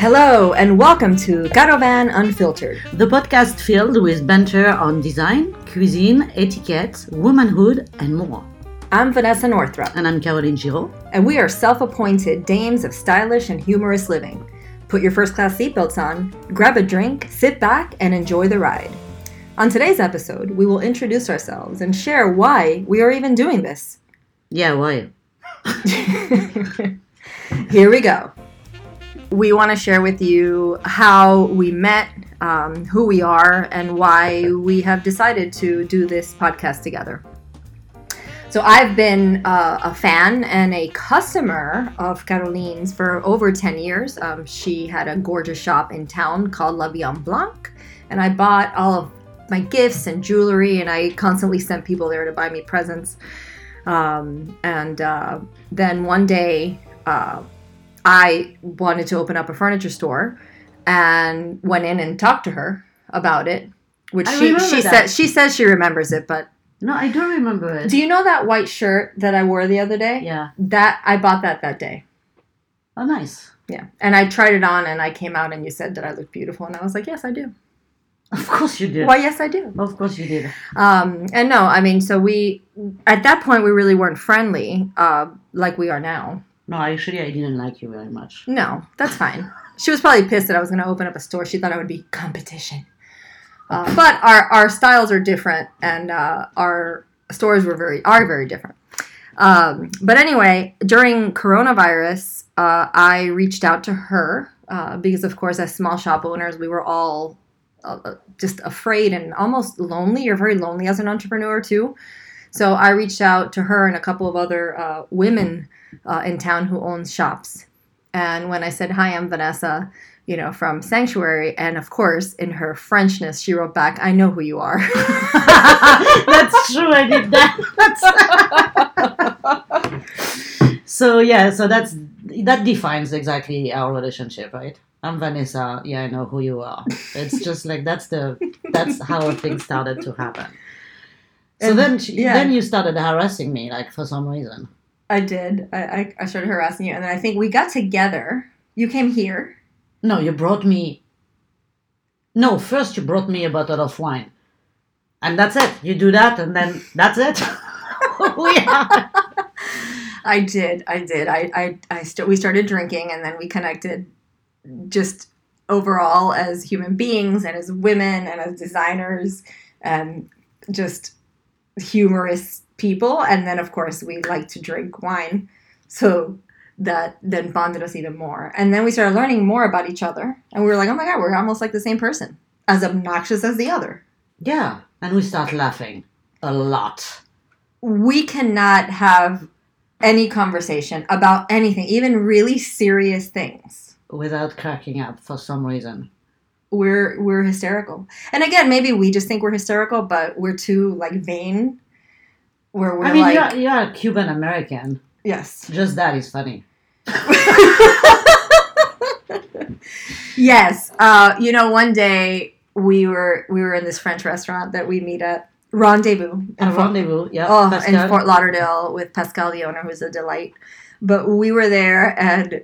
Hello, and welcome to CaroVan Unfiltered. The podcast filled with banter on design, cuisine, etiquette, womanhood, and more. I'm Vanessa Northrop, And I'm Caroline Giraud. and we are self appointed dames of stylish and humorous living. Put your first class seatbelts on, grab a drink, sit back, and enjoy the ride. On today's episode, we will introduce ourselves and share why we are even doing this. Yeah, why? Here we go. We want to share with you how we met, um, who we are, and why we have decided to do this podcast together. So, I've been uh, a fan and a customer of Caroline's for over 10 years. Um, she had a gorgeous shop in town called La Viande Blanc, and I bought all of my gifts and jewelry, and I constantly sent people there to buy me presents. Um, and uh, then one day, uh, I wanted to open up a furniture store and went in and talked to her about it. Which I she she said she says she remembers it, but No, I don't remember it. do you know that white shirt that I wore the other day? yeah. That I bought that that day. Oh, nice. Yeah, and I tried it on, and I came out, and you said that I looked beautiful, and I was like, yes, I do. Of course you did. Why, yes, I do. Of course you did. Um, and no, I mean, so we at that point we really weren't friendly, uh, like we are now. No, actually, I didn't like you very much. No, that's fine. She was probably pissed that I was going to open up a store. She thought I would be competition. Uh, but our, our styles are different, and uh, our stores were very are very different. Um, but anyway, during coronavirus, uh, I reached out to her uh, because, of course, as small shop owners, we were all uh, just afraid and almost lonely. You're very lonely as an entrepreneur too. So I reached out to her and a couple of other uh, women uh, in town who owns shops. And when I said, Hi, I'm Vanessa, you know, from Sanctuary, and of course, in her Frenchness, she wrote back, I know who you are. That's true. I did that. so yeah, so that's that defines exactly our relationship, right? I'm Vanessa. Yeah, I know who you are. It's just like that's the that's how things started to happen. So And- then, she, yeah. then you started harassing me, like for some reason. I did. I, I, I started harassing you. And then I think we got together. You came here. No, you brought me. No, first you brought me a bottle of wine, and that's it. You do that, and then that's it. I did. I did. I, I, I st- we started drinking and then we connected just overall as human beings and as women and as designers and just humorous people. And then, of course, we like to drink wine. So that then bonded us even more. And then we started learning more about each other. And we were like, oh my God, we're almost like the same person, as obnoxious as the other. Yeah, and we start laughing a lot. we cannot have any conversation about anything, even really serious things. without cracking up for some reason. We're we're hysterical. And again, maybe we just think we're hysterical, but we're too like vain. Where we're I mean, like, you're, you're a Cuban American. yes, Just that is funny. yes. Uh, you know, one day we were we were in this French restaurant that we meet at Rendezvous. in A rendezvous, yeah. Oh, in Fort Lauderdale with Pascal, the owner, who's a delight. But we were there, and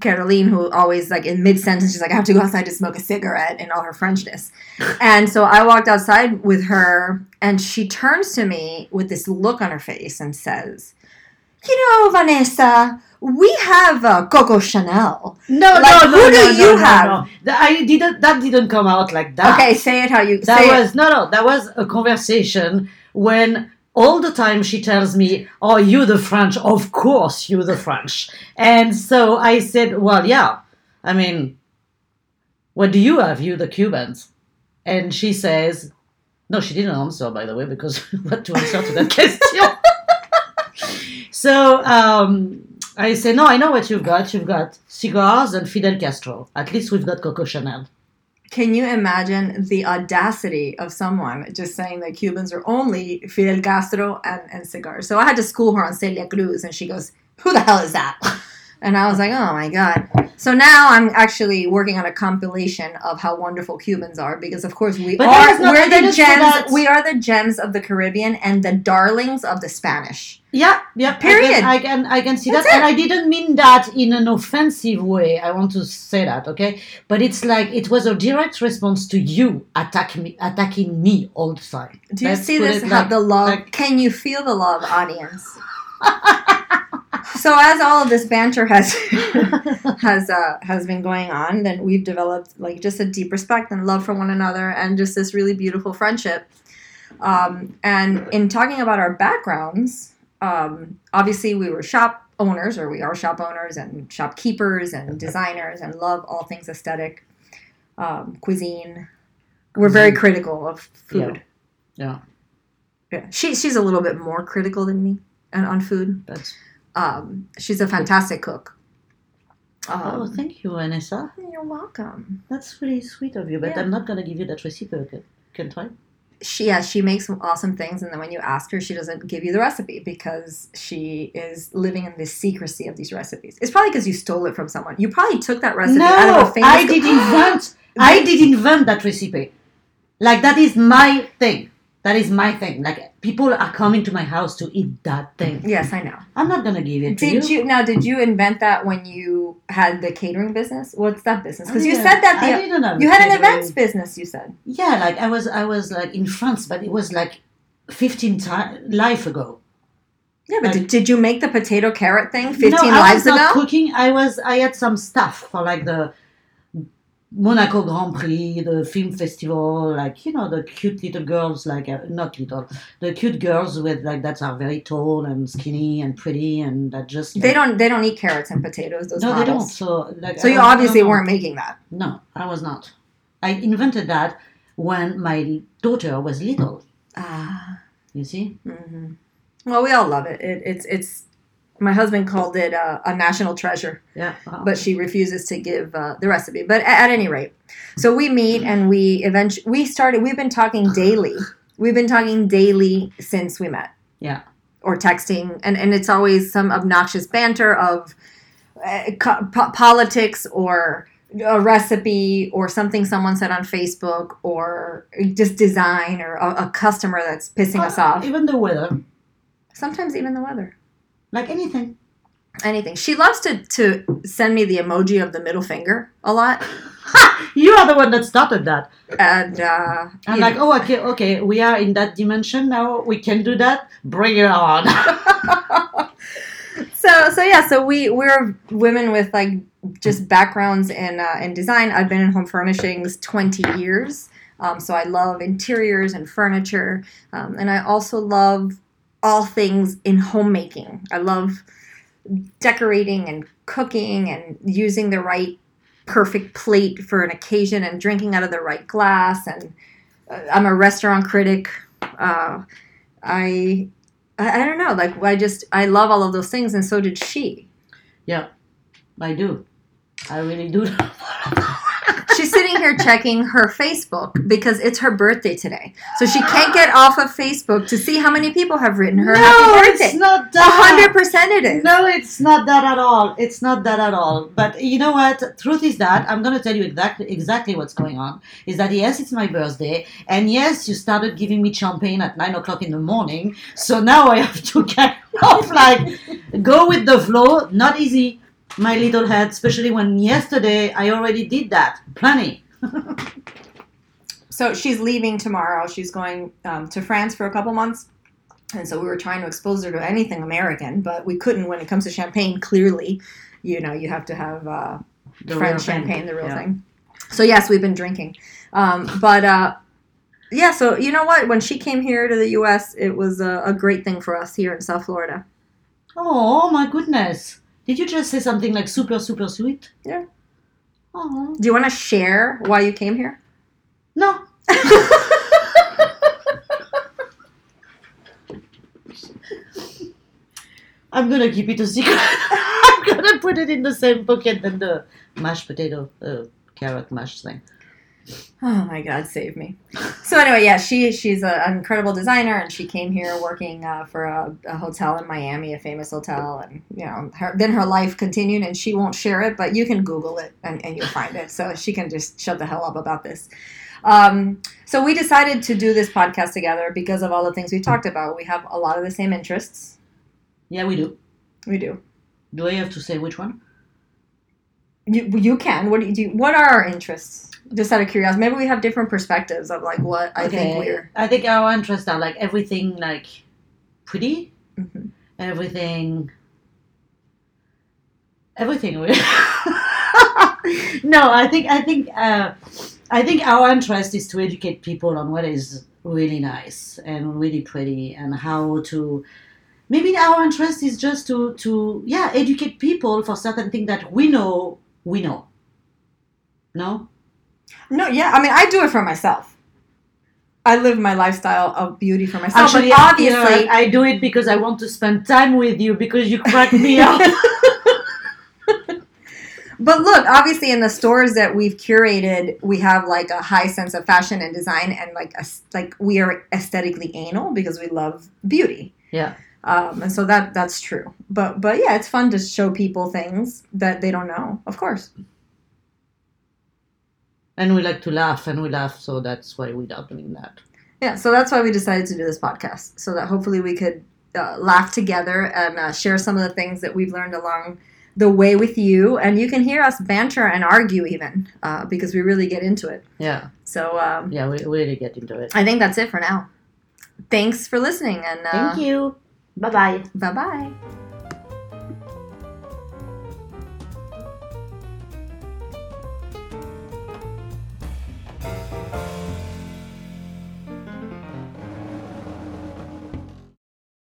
Caroline, who always like in mid sentence, she's like, "I have to go outside to smoke a cigarette," in all her Frenchness. and so I walked outside with her, and she turns to me with this look on her face and says, "You know, Vanessa." We have uh, Coco Chanel. No, Like, no, no, who do no, you no, no, have? no. That, I didn't. That didn't come out like that. Okay, say it how you That say was no, no. That was a conversation when all the time she tells me, "Oh, you the French? Of course, you the French." And so I said, "Well, yeah. I mean, what do you have, you the Cubans?" And she says, "No, she didn't answer, by the way, because what to answer to that question." so um, I say, "No, I know what you've got. You've got cigars and Fidel Castro. At least we've got Coco Chanel." Can you imagine the audacity of someone just saying that Cubans are only Fidel Castro and, and cigars? So I had to school her on Celia Cruz, and she goes, Who the hell is that? And I was like, oh my god. So now I'm actually working on a compilation of how wonderful Cubans are because of course we But are not we're the gems we are the gems of the Caribbean and the darlings of the Spanish. Yeah, yeah. Period. I can, I can, I can see That's that, and. I didn't mean that in an offensive way. I want to say that, okay? But it's like it was a direct response to you attack me, attacking me all the time. Do you Let's see this? it How like- the love? like- can you feel the love, audience? so as all of this banter has has uh, has been going on, then we've developed like just a deep respect and love for one another, and just this really beautiful friendship. Um, and in talking about our backgrounds, um, obviously we were shop owners, or we are shop owners and shopkeepers and designers, and love all things aesthetic, um, cuisine. We're very critical of food. Yeah. Yeah, she she's a little bit more critical than me on, on food. That's, Um, she's a fantastic cook. oh, Um, thank you, Vanessa. you're welcome. That's really sweet of you, but Yeah. I'm not gonna give you that recipe. Okay? Can try. She yeah, she makes some awesome things, and then when you ask her, she doesn't give you the recipe because she is living in the secrecy of these recipes. It's probably because you stole it from someone. You probably took that recipe out of No, a famous. I did invent. I did invent that recipe. Like that is my thing. That is my thing. Like people are coming to my house to eat that thing. Yes, I know. I'm not gonna give it to Did you now? Did you invent that when you had the catering business? What's that business? Because you oh, said that I didn't have you had an events business. You said. Yeah, like I was, I was like in France, but it was like 15 times life ago. Yeah, but Like- did, did you make the potato carrot thing 15 no, I lives was not ago? cooking. I was, I had some stuff for like the Monaco Grand Prix, the film festival, like you know the cute little girls, like uh, not little, the cute girls with like that are very tall and skinny and pretty and that just They like- don't. They don't eat carrots and potatoes. Those No, they don't. So like, So I you obviously weren't making that. No, I was not. I invented that when my daughter was little. Ah. You see? hmm Well, we all love it. it it's it's. My husband called it uh, a national treasure, Yeah. wow. but she refuses to give uh, the recipe. But at, at any rate, so we meet and we eventually we started. We've been talking daily. We've been talking daily since we met. Yeah. Or texting, and and it's always some obnoxious banter of uh, co- po- politics or a recipe or something someone said on Facebook or just design or a, a customer that's pissing us Uh, off. Even the weather, Sometimes even the weather. Like anything. Anything. She loves to to send me the emoji of the middle finger a lot, You are the one that started that. and uh, I'm like, know. oh, okay, okay, we are in that dimension now. We can do that. Bring it on. so so yeah. So we we're women with like just backgrounds in uh, in design. I've been in home furnishings twenty years. Um, so I love interiors and furniture, um, and I also love all things in homemaking. I love decorating and cooking and using the right perfect plate for an occasion and drinking out of the right glass. And uh, I'm a restaurant critic. Uh, I, I don't know. Like I just I love all of those things, and so did she. Yeah, I do. I really do. She's sitting here checking her Facebook because it's her birthday today. So she can't get off of Facebook to see how many people have written her no, happy birthday. it's not that. hundred percent it is. No, it's not that at all. It's not that at all. But you know what? Truth is that I'm gonna tell you exactly exactly what's going on. Is that yes, it's my birthday, and yes, you started giving me champagne at nine o'clock in the morning. So now I have to kind of like go with the flow. Not easy, my little head. Especially when yesterday I already did that. Plenty. So she's leaving tomorrow. She's going um, to France for a couple months. And so we were trying to expose her to anything American, but we couldn't when it comes to champagne. Clearly, you know, you have to have uh, The French thing. champagne, the real Yeah. thing. So yes, we've been drinking, um, but uh, yeah. So you know what? When she came here to the U.S., it was a, a great thing for us here in South Florida. Oh my goodness! Did you just say something like super super sweet? Yeah. Oh Do you want to share why you came here? no. I'm gonna keep it a secret. I'm gonna put it in the same pocket than the mashed potato, uh, carrot mash thing. Oh my God, save me. So anyway, yeah, she she's a, an incredible designer, and she came here working uh, for a, a hotel in Miami, a famous hotel, and you know, her, then her life continued, and she won't share it, but you can Google it and, and you'll find it. So she can just shut the hell up about this. Um, so we decided to do this podcast together because of all the things we talked about. We have a lot of the same interests. Yeah, we do. We do. Do I have to say which one? You, you can. What do you do? What are our interests? Just out of curiosity, maybe we have different perspectives of like what I think we're. I think our interests are like everything like pretty, Mhm. everything, everything. we- no, I think I think uh, I think our interest is to educate people on what is really nice and really pretty and how to. Maybe our interest is just to to yeah educate people for certain things that we know we know. No. No, yeah. I mean, I do it for myself. I live my lifestyle of beauty for myself. Actually, but I- obviously, you know, I do it because I want to spend time with you because you crack me up. but look, obviously, in the stores that we've curated, we have like a high sense of fashion and design, and like a, like we are aesthetically anal because we love beauty. Yeah. Um, and so that that's true. But but yeah, it's fun to show people things that they don't know. Of course. and we like to laugh, and we laugh, so that's why we are doing that. Yeah, so that's why we decided to do this podcast, so that hopefully we could uh, laugh together and uh, share some of the things that we've learned along the way with you, and you can hear us banter and argue even uh, because we really get into it. Yeah, So um, yeah, we really get into it. I think that's it for now. Thanks for listening, and uh, Thank you. Bye bye. Bye bye.